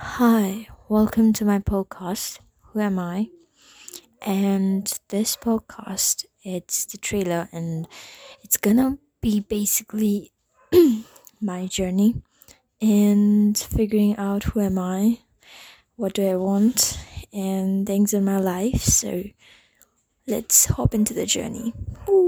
Hi, welcome to my podcast. Who am I? And this podcast, it's the trailer, and it's gonna be basically my journey and figuring out who am I, what do I want, and things in my life. So let's hop into the journey. Ooh.